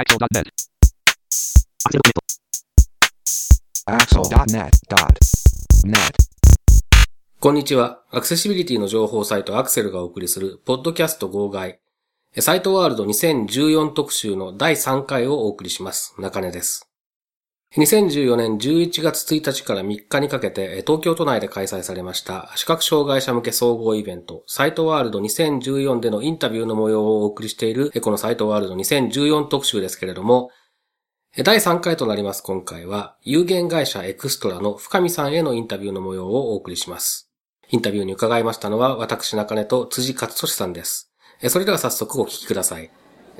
Axel.net. Axel.net.net. こんにちは。アクセシビリティの情報サイトアクセルがお送りする、ポッドキャスト号外。サイトワールド2014特集の第3回をお送りします。中根です。2014年11月1日から3日にかけて東京都内で開催されました視覚障害者向け総合イベントサイトワールド2014でのインタビューの模様をお送りしているこのサイトワールド2014特集ですけれども第3回となります今回は有限会社エクストラの深見さんへのインタビューの模様をお送りします。インタビューに伺いましたのは私中根と辻勝利さんです。それでは早速お聞きください。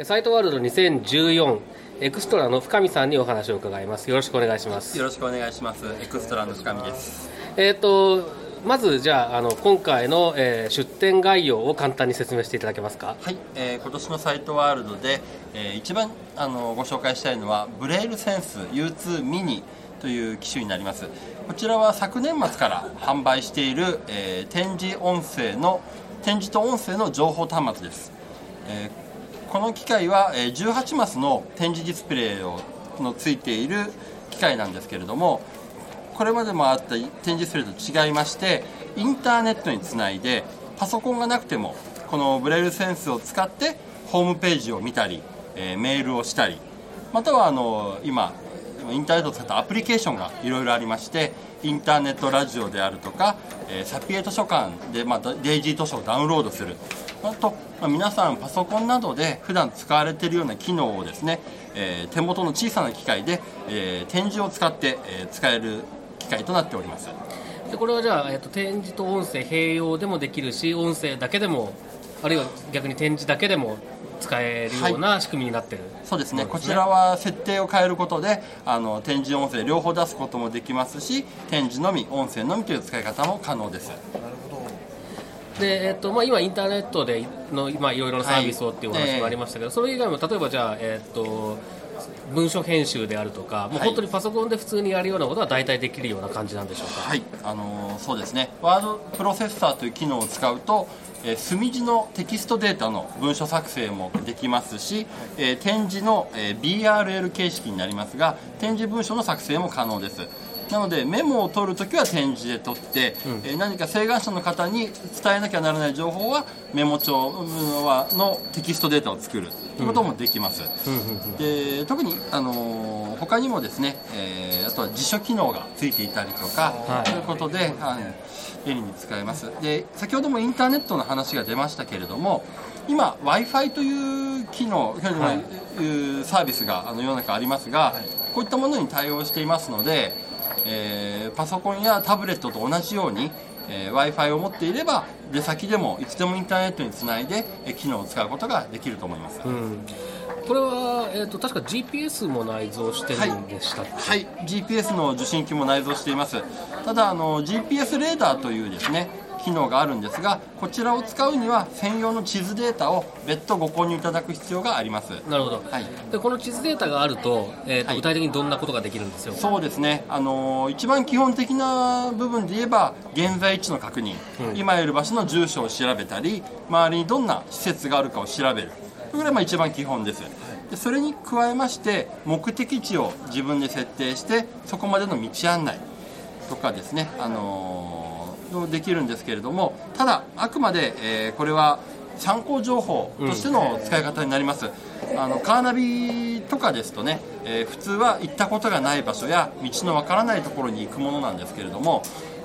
サイトワールド2014エクストラの深見さんにお話を伺います。よろしくお願いします。よろしくお願いします。エクストラの深見です。えっ、と、まずじゃあ、あの、今回の、えー出展概要を簡単に説明していただけますか？はい、えー今年のサイトワールドで、えー一番あのご紹介したいのはブレイルセンス U2 ミニという機種になります。こちらは昨年末から販売している、えー展示音声の展示と音声の情報端末です。えーこの機械は、18マスの展示ディスプレイをのついている機械なんですけれどもこれまでもあった展示ディスプレイと違いましてインターネットにつないでパソコンがなくてもこのブレールセンスを使ってホームページを見たり、えメールをしたりまたはあの今インターネットを使ったアプリケーションがいろいろありましてインターネットラジオであるとか、えーサピエ図書館で、まあ、デイジー図書をダウンロードする。あと、まあ皆さんパソコンなどで普段使われているような機能をですね、えー手元の小さな機械で、えー展示を使って、えー使える機械となっております。でこれはじゃあ、えっと展示と音声併用でもできるし音声だけでもあるいは逆に展示だけでも使えるような仕組みになってる、そうですね。そうですね。こちらは設定を変えることであの展示音声両方出すこともできますし展示のみ音声のみという使い方も可能です。でえっとまあ、今、インターネットでの、まあ、いろいろなサービスをっていうお話もありましたけど、それ以外も例えばじゃあ、えっと文書編集であるとか、もうはい。本当にパソコンで普通にやるようなことは大体できるような感じなんでしょうか？はい、あのーそうですね、ワードプロセッサーという機能を使うと、えー墨字のテキストデータの文書作成もできますし、えー展示の、えー BRL 形式になりますが、展示文書の作成も可能です。なのでメモを取るときは展示で取って、えー何か請願者の方に伝えなきゃならない情報はメモ帳のテキストデータを作る。ということもできます。で特に、あのー他にもですね、えーあとは辞書機能がついていたりとか、はい。ということで、はい、便利に使えます。で先ほどもインターネットの話が出ましたけれども今 w i f i という機能、はい。サービスがあの世の中ありますが、こういったものに対応していますので、えーパソコンやタブレットと同じように w i f i を持っていれば出先でもいつでもインターネットにつないでえー機能を使うことができると思います、うん。これは、えっと確か GPS も内蔵してるんでしたっけ、はい。GPS の受信機も内蔵しています。ただあの GPS レーダーというですね機能があるんですがこちらを使うには専用の地図データを別途ご購入いただく必要があります。なるほど、はい。でこの地図データがあると,、えっとはい。具体的にどんなことができるんですよ。そうですね、あのー一番基本的な部分で言えば現在地の確認、うん。今いる場所の住所を調べたり周りにどんな施設があるかを調べる。これがまあ一番基本です。でそれに加えまして目的地を自分で設定してそこまでの道案内とかですね、あのーできるんですけれどもただあくまで、えーこれは参考情報としての使い方になります、あのカーナビとかですとね、えー普通は行ったことがない場所や道のわからないところに行くものなんですけれども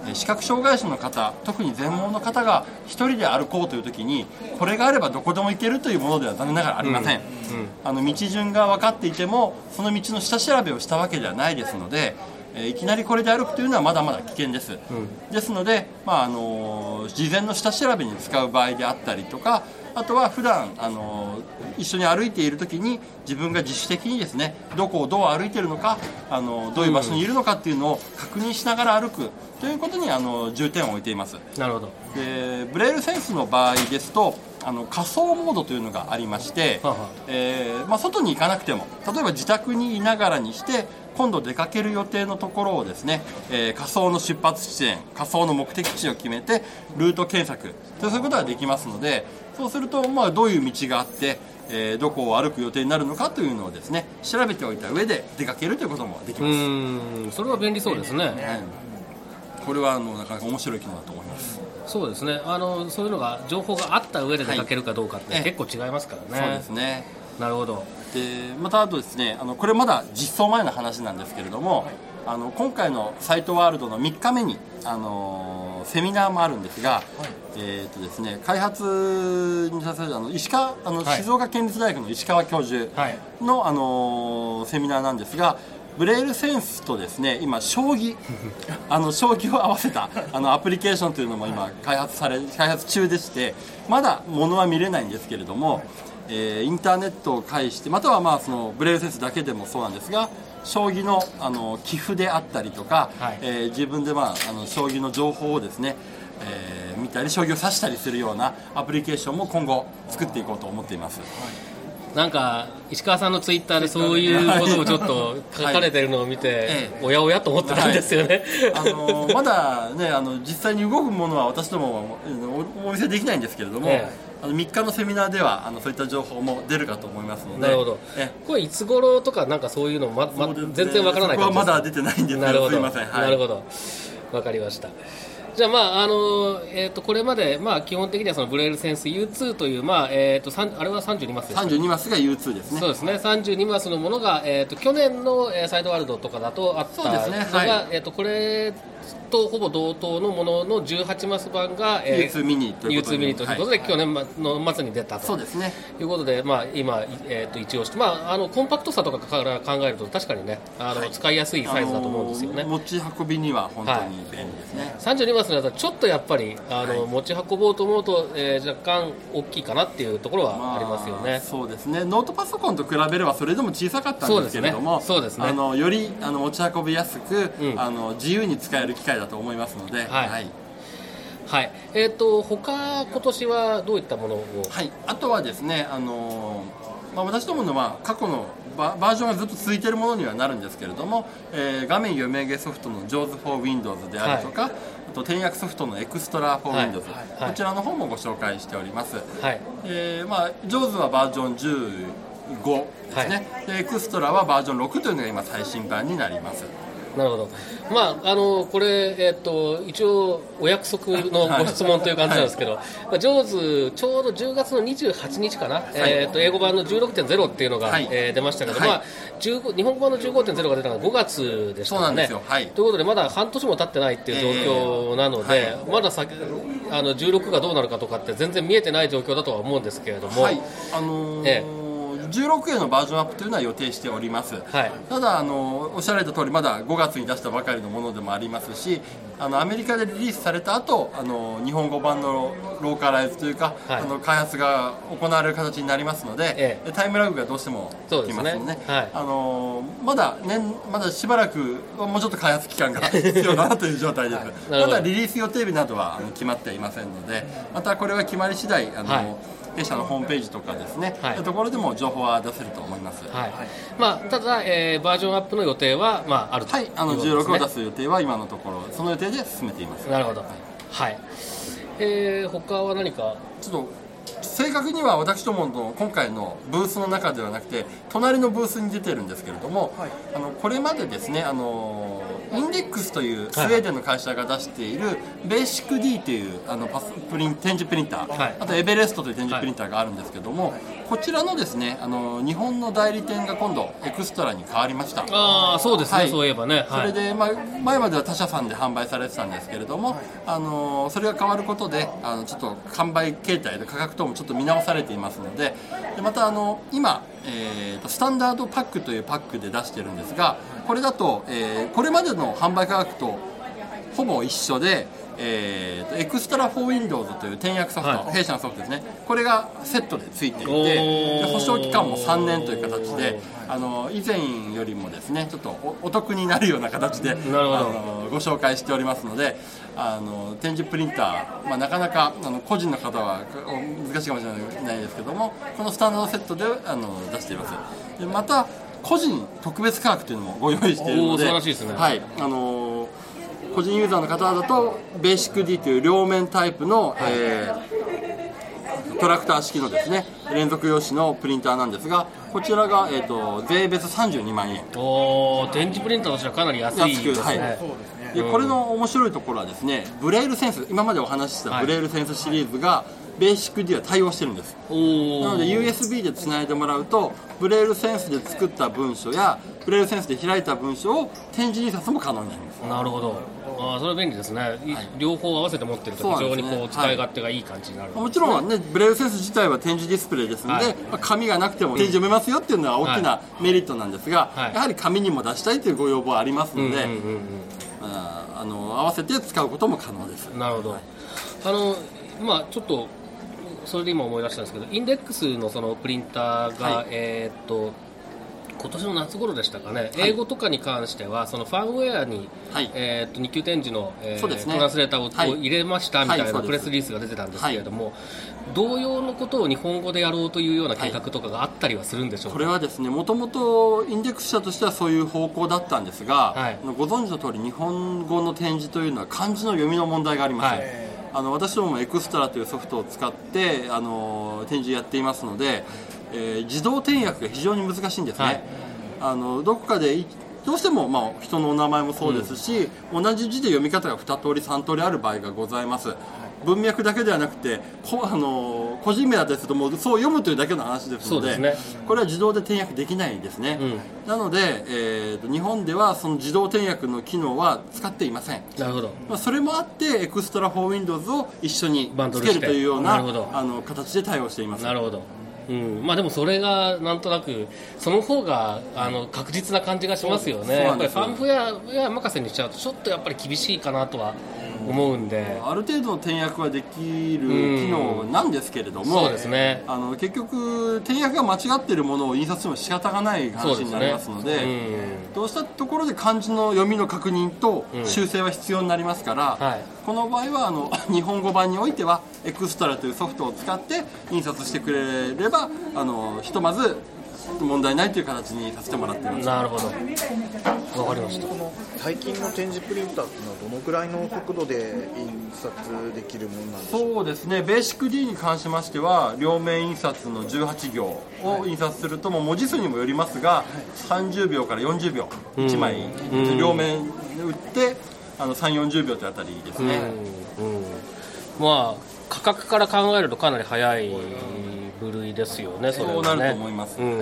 えー視覚障害者の方特に全盲の方が一人で歩こうという時にこれがあればどこでも行けるというものでは残念ながらありません、あの道順が分かっていてもその道の下調べをしたわけではないですので、えーいきなりこれで歩くというのはまだまだ危険です、ですので、まああのー事前の下調べに使う場合であったりとかあとは普段あの一緒に歩いている時に自分が自主的にですねどこをどう歩いているのかあのどういう場所にいるのかっていうのを確認しながら歩くということにあの重点を置いています。なるほど。でブレイルセンスの場合ですとあの仮想モードというのがありまして、えーまあ、外に行かなくても例えば自宅にいながらにして今度出かける予定のところをですね、えー仮想の出発地点仮想の目的地を決めてルート検索。そういうことができますのでそうすると、まあ、どういう道があってえーどこを歩く予定になるのかというのをですね調べておいた上で出かけるということもできうます、それは便利そうですね、はいこれはあのなかなか面白い機能だと思います、そうですね。あのそういうのが情報があった上で出かけるかどうかってはい。結構違いますからね、そうですね。なるほどでまたあとですねあのこれまだ実装前の話なんですけれども、あの今回のサイトワールドの3日目に、あのーセミナーもあるんですが、えーとですね、開発に携わるあの石川あの、はい。静岡県立大学の石川教授はい。の、あのーセミナーなんですがブレイルセンスとですね今将棋 あの将棋を合わせたあのアプリケーションというのも今開発され開発中でしてまだものは見れないんですけれども、えーインターネットを介してまたはまあそのブレイルセンスだけでもそうなんですが将棋のあの棋譜であったりとか、はい。えー自分で、まあ、あの将棋の情報をですね、えー見たり将棋を指したりするようなアプリケーションも今後作っていこうと思っています。なんか石川さんのツイッターでそういうことをちょっと書かれてるのを見て、ええおやおやと思ってたんですよね、あのまだねあの実際に動くものは私どもおお見せできないんですけれども、えあの3日のセミナーではあのそういった情報も出るかと思いますので。なるほど。えこれいつ頃とかなんかそういうのま、ま全然わからない感じですまだ出てないんですなるほど。すいません、はい、なるほど。わかりましたじゃあまああのえっ、とこれまでまあ基本的にはそのブレイルセンス U2 というまあえっ、とさんあれは32マスですか32マスが U2 ですね。そうですね。32マスのものが、えー、と去年の、えーサイドワールドとかだとあったそうですね。のが、はい。えー、とこれとほぼ同等のものの18マス版が、え U2 ミニということで U2 ミニということで、去年の末に出たと。そうですね。いうことで、まあ、今、えー、と一応し。て、まあ、あのコンパクトさとかから考えると確かにねあの、使いやすいサイズだと思うんですよね。持ち運びには本当に便利ですね、32マスのやつはちょっとやっぱりあの、はい。持ち運ぼうと思うと、えー若干大きいかなっていうところはありますよね。そうですね。ノートパソコンと比べればそれでも小さかったんですけれどもそうですね。ねあのよりあの持ち運びやすく、うん。あの自由に使える機械だと思いますので、はい。はい、えっ、と他今年はどういったものを、はい、あとはですね、あのーまあ、私どものまあ過去のババージョンがずっと続いているものにはなるんですけれども、えー画面読み上げソフトの JAWS for Windows であるとか、あと転訳ソフトの Extra for はい。はい。こちらの方もご紹介しております、はい。えーまあ、JAWS はバージョン15ですね、でエクストラはバージョン6というのが今最新版になりますなるほど、まあ、あのこれ、えっと一応、お約束のご質問という感じなんですけど、まあ、ジョーズ、ちょうど10月の28日かな、えっと英語版の16.0っていうのが、はい。えー出ましたけど、はい。まあ、15日本語版の15.0が出たのが5月でしたそうなんでからね。すよ。はい。ということで、まだ半年も経ってないっていう状況なので、えーまだ先あの16がどうなるかとかって全然見えてない状況だとは思うんですけれども、はい。あのーえ16へのバージョンアップというのは予定しております、はい。ただあのおっしゃられた通りまだ5月に出したばかりのものでもありますしあのアメリカでリリースされた後あの日本語版のローカライズというか、はい。あの開発が行われる形になりますので、えでタイムラグがどうしてもきますのではい。あのまだ年まだしばらくもうちょっと開発期間が 必要だなという状態です、なるほど。ただリリース予定日などはあの決まっていませんのでまたこれは決まり次第あの、はい弊社のホームページとかですね、はいところでも情報は出せると思います。はいまあ、ただ、えーバージョンアップの予定は、まあ、あるとはい、あのいうことですね16を出す予定は今のところその予定で進めています。なるほど。はい。えー、他は何か？ちょっと正確には私どもの今回のブースの中ではなくて隣のブースに出てるんですけれども、あのこれまでですねあのインデックスというスウェーデンの会社が出しているベーシック D というあのパスプリン展示プリンター、はい。あとエベレストという展示プリンターがあるんですけども、こちらのですねあの日本の代理店が今度エクストラに変わりました。ああ、そうですね、はいそういえばね。はい。それで、まあ、前までは他社さんで販売されてたんですけれども、あのそれが変わることであのちょっと販売形態で価格等もちょっと見直されていますのででまたあの今、えーとスタンダードパックというパックで出してるんですがこれだと、えーこれまでの販売価格とほぼ一緒で、えーと EXTRA for Windows という点訳ソフト、はい。弊社のソフトですね。これがセットでついていて保証期間も3年という形であの以前よりもですねちょっとおお得になるような形であのご紹介しておりますのであの点字プリンター、まあ、なかなかあの個人の方はお難しいかもしれないですけどもこのスタンダードセットであの出しています。でまた個人特別価格というのもご用意しているので素晴らしいですね。はい。あの個人ユーザーの方だとベーシック D という両面タイプの、えートラクター式のですね連続用紙のプリンターなんですがこちらが、えー、と税別32万円。おお展示プリンターとしてはかなり安いですね、はい。でこれの面白いところはですねブレイルセンス今までお話ししたブレイルセンスシリーズが、ベーシック D は対応してるんです。なので USB でつないでもらうとブレイルセンスで作った文書やブレイルセンスで開いた文書を展示印刷も可能になります。なるほどあそれは便利ですね、はい、両方合わせて持ってると非常にこう使い勝手がいい感じになる、はい、もちろんねブレイルセンス自体は展示ディスプレイですので、はい、まあ、紙がなくても展示読めますよっていうのは大きなメリットなんですが、やはり紙にも出したいというご要望ありますので、うんうんうんうん。あの合わせて使うことも可能です。なるほど、はい、あのまあちょっとそれで今思い出したんですけどインデックスのそのプリンターが、はい、えっと今年の夏頃でしたかね、はい、英語とかに関してはそのファンウェアに、はい、えー、と2級展示の、えーね、トランスレーターを、はい、入れましたみたいなプレスリリースが出てたんですけれども、同様のことを日本語でやろうというような計画とかがあったりはするんでしょうか、これはですねもともとインデックス社としてはそういう方向だったんですが、ご存知の通り日本語の展示というのは漢字の読みの問題があります、あの私どもエクストラというソフトを使ってあの展示やっていますので、えー、自動転訳が非常に難しいんですね、はい、あのどこかでどうしても、まあ、人のお名前もそうですし、うん、同じ字で読み方が2通り3通りある場合がございます。文脈だけではなくてこあの個人名だったりするともうそう読むというだけの話ですので、ね、これは自動で転訳できないですね、うん、なので、えーと、日本ではその自動転訳の機能は使っていません。なるほど、まあ、それもあってエクストラフォーウィンドウズを一緒につけるというようなあの形で対応しています。なるほどうん。まあ、でもそれがなんとなくその方があの確実な感じがしますよね、やっぱりファンフェア任せにしちゃうとちょっとやっぱり厳しいかなとは思うんで、ある程度の転訳はできる機能なんですけれども、そうですね、あの結局転訳が間違っているものを印刷しても仕方がない話になりますので、ね、どうしたところで漢字の読みの確認と修正は必要になりますから、うんはい、この場合はあの 日本語版においてはエクストラというソフトを使って印刷してくれればあのひとまず問題ないという形にさせてもらってます。なるほど。わかりました。最近の展示プリンターっていうのはどのくらいの速度で印刷できるものなんですか？そうですね。ベーシック D に関しましては両面印刷の18行を印刷するとも文字数にもよりますが、はい、30秒から40秒1枚、うん、両面打ってあの3 4 0秒というあたりですね、まあ価格から考えるとかなり早い部類ですよね、それは、ね、そうなると思います、うん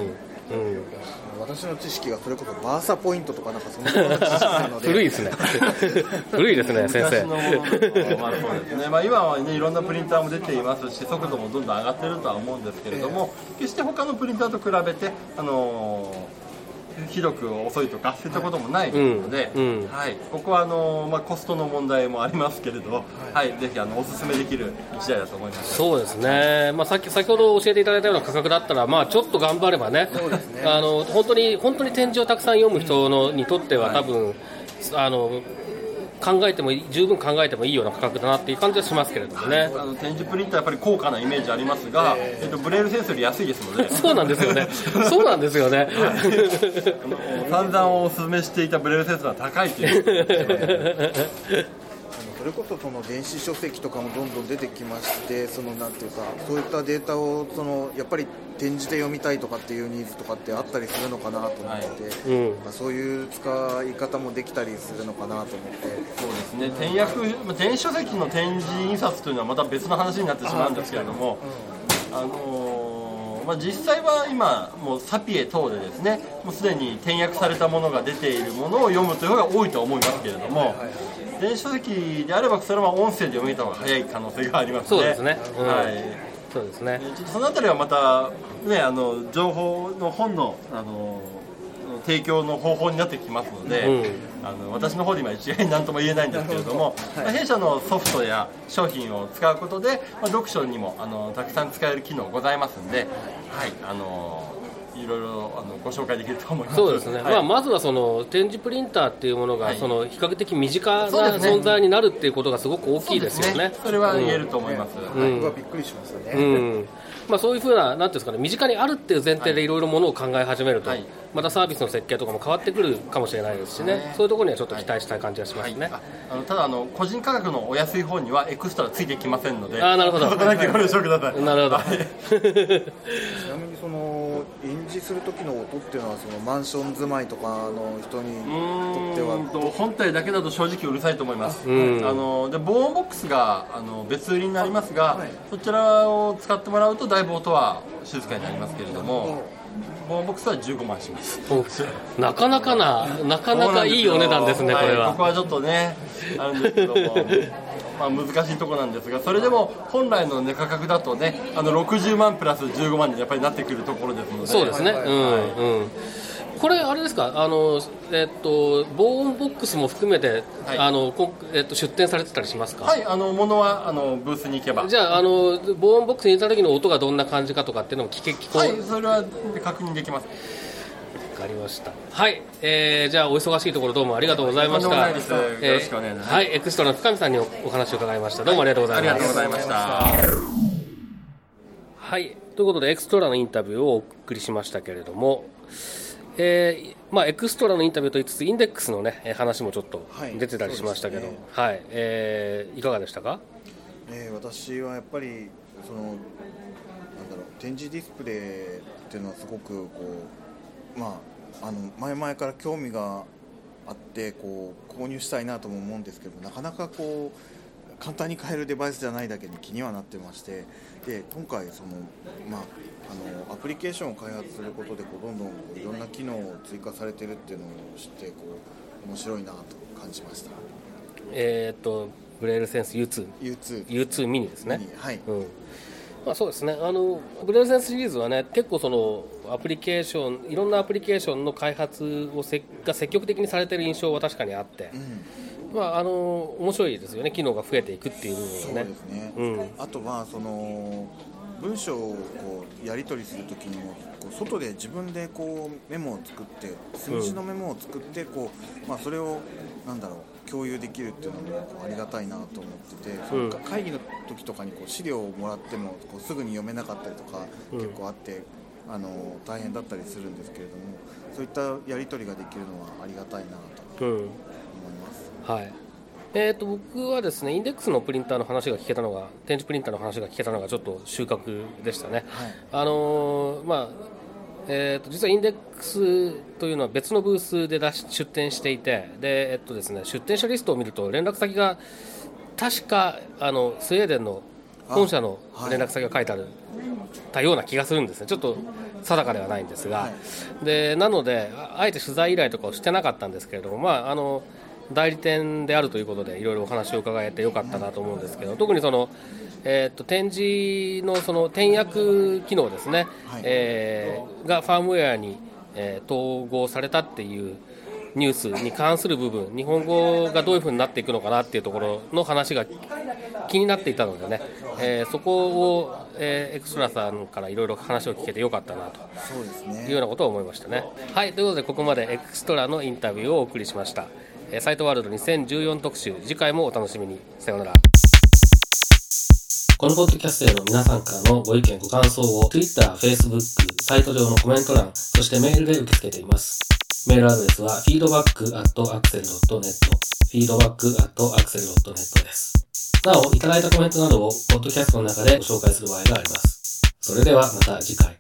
うん。私の知識がそれこそバーサポイントとかなんかそんな知識なので。古いですね。古いですね先生。まあそうですね、まあ、今はねいろんなプリンターも出ていますし速度もどんどん上がってるとは思うんですけれども、えー、決して他のプリンターと比べてあのーひどく遅いとかそういったこともないので、はい、うん。はい、ここはあの、まあ、コストの問題もありますけれど、はい、はい、ぜひあのおすすめできる一台だと思います。そうですね、まあ、さっき先ほど教えていただいたような価格だったら、まあ、ちょっと頑張ればねそうですね。あの本当に本当に展示をたくさん読む人のにとっては多分、あの考えても十分考えてもいいような価格だなっていう感じはしますけれどもね。あの展示プリンターやっぱり高価なイメージありますが、えー、えっと、ブレールセンスより安いですので そうなんですよね。そうなんですよね。散々お勧めしていたブレールセンスは高いというそれこそその電子書籍とかもどんどん出てきましてそのなんていうかそういったデータをそのやっぱり展示で読みたいとかっていうニーズとかってあったりするのかなと思って、はい。うん、まあ、そういう使い方もできたりするのかなと思って。そうですね。転訳電子書籍の展示印刷というのはまた別の話になってしまうんですけれどもあ、のー、まあ、実際は今もうサピエ等でですねもうすでに転訳されたものが出ているものを読むという方が多いと思いますけれども、はいはい電子書籍であればそれは音声で読めた方が早い可能性がありますね。そうですね、うん、はいそうですね。そのあたりはまたねあの情報の本のあの提供の方法になってきますので、うん、あの私の方で今一概に 何とも言えないんですけれども、はい、まあ、弊社のソフトや商品を使うことで、まあ、読書にもあのたくさん使える機能ございますんで、はい、あのいろいろあのご紹介できると思います。そうですね、はい。まあ、まずはその展示プリンターっていうものが、はい。その比較的身近な存在になるっていうことがすごく大きいですよね。それは言えると思います、うん。僕はびっくりしましたね、うん。まあ、そういうふうな、なんていうんですかね、身近にあるっていう前提でい。ろいろものを考え始めると、はい。またサービスの設計とかも変わってくるかもしれないですしね、ね。そういうところにはちょっと期待したい感じがしますね。ああのただあの個人価格のお安い方にはエクストラついてきませんのであーなるほど。なるほど。ちなみにその印字する時の音っていうのはそのマンション住まいとかの人にうとっては。本体だけだと正直うるさいと思います、うん。あので防音ボックスがあの別売りになりますが、はい。そちらを使ってもらうとだいぶ音は静かになりますけれども防音ボックスは15万します。おなかなかな、なかなかいいお値段ですね、これは。いここはちょっとねあるんですけども まあ難しいところなんですがそれでも本来の値価格だとねあの60万プラス15万にやっぱりなってくるところですので。そうですね、はいうんうん。これ、あれですか、あの、えっと、防音ボックスも含めて、はい。あの、こえっと、出店されてたりしますか？はいあの物はあのブースに行けば。じゃあ、あの、防音ボックスに入れた時の音がどんな感じかとかっていうのも聞け、聞こう。はいそれは確認できます。わかりました。はい、えー、じゃあお忙しいところどうもありがとうございました。とんでもないです。よろしくお願いします。はい、エクストラの深見さんにおお話を伺いました。どうもありがとうございます。ありがとうございました。はい、ということでエクストラのインタビューをお送りしましたけれども、えーまあ、エクストラのインタビューと言いつつインデックスの、ね、えー話もちょっとはい。出てたりしましたけど、そうですね。はい。えーいかがでしたか？えー私はやっぱりそのなんだろう展示ディスプレイっていうのはすごくこうまああの前々から興味があってこう購入したいなとも思うんですけどなかなかこう簡単に買えるデバイスじゃないだけに気にはなってましてで今回そのまああのアプリケーションを開発することでこうどんどんいろんな機能を追加されてるっていうのを知ってこう面白いなと感じました。えーっとブレールセンス U2 U2 U2 ミニですね、はい。うんまあ、そうですね。あのブレールセンスシリーズはね結構そのアプリケーションいろんなアプリケーションの開発をせが積極的にされてる印象は確かにあって、うん。まああの面白いですよね。機能が増えていくっていう部分そうはねですね、うん。あとはその文章をこうやり取りするときにもこう外で自分でこうメモを作って数字のメモを作ってこう、まあ、それをなんだろう共有できるっていうのもありがたいなと思ってて、そのか会議の時とかにこう資料をもらってもこうすぐに読めなかったりとかうん。結構あって、あの大変だったりするんですけれどもそういったやり取りができるのはありがたいなとうん思います。はいえー、と僕はですねインデックスのプリンターの話が聞けたのが展示プリンターの話が聞けたのがちょっと収穫でしたね、はい。あのーまあえー、と実はインデックスというのは別のブースで出し出展していてで、えっとですね、出展者リストを見ると連絡先が確かあのスウェーデンの本社の連絡先が書いてあるたような気がするんですね。ちょっと定かではないんですが、はでなのでああえて取材依頼とかをしてなかったんですけれども、まあ、あの代理店であるということでいろいろお話を伺えてよかったなと思うんですけど特にその、えー、と展示のその転訳機能ですね、はい。えーがファームウェアに、えー統合されたっていうニュースに関する部分日本語がどういうふうになっていくのかなっていうところの話が気になっていたのでね、えーそこを、えーエクストラさんからいろいろ話を聞けてよかったなと。そうですね。いうようなことを思いましたね。はい、ということでここまでエクストラのインタビューをお送りしました。サイトワールド2014特集、次回もお楽しみに。さようなら。このポッドキャストへの皆さんからのご意見ご感想を Twitter、Facebook、サイト上のコメント欄、そしてメールで受け付けています。メールアドレスは feedback.axel.net feedback.axel.net です。なお、いただいたコメントなどをポッドキャストの中でご紹介する場合があります。それではまた次回。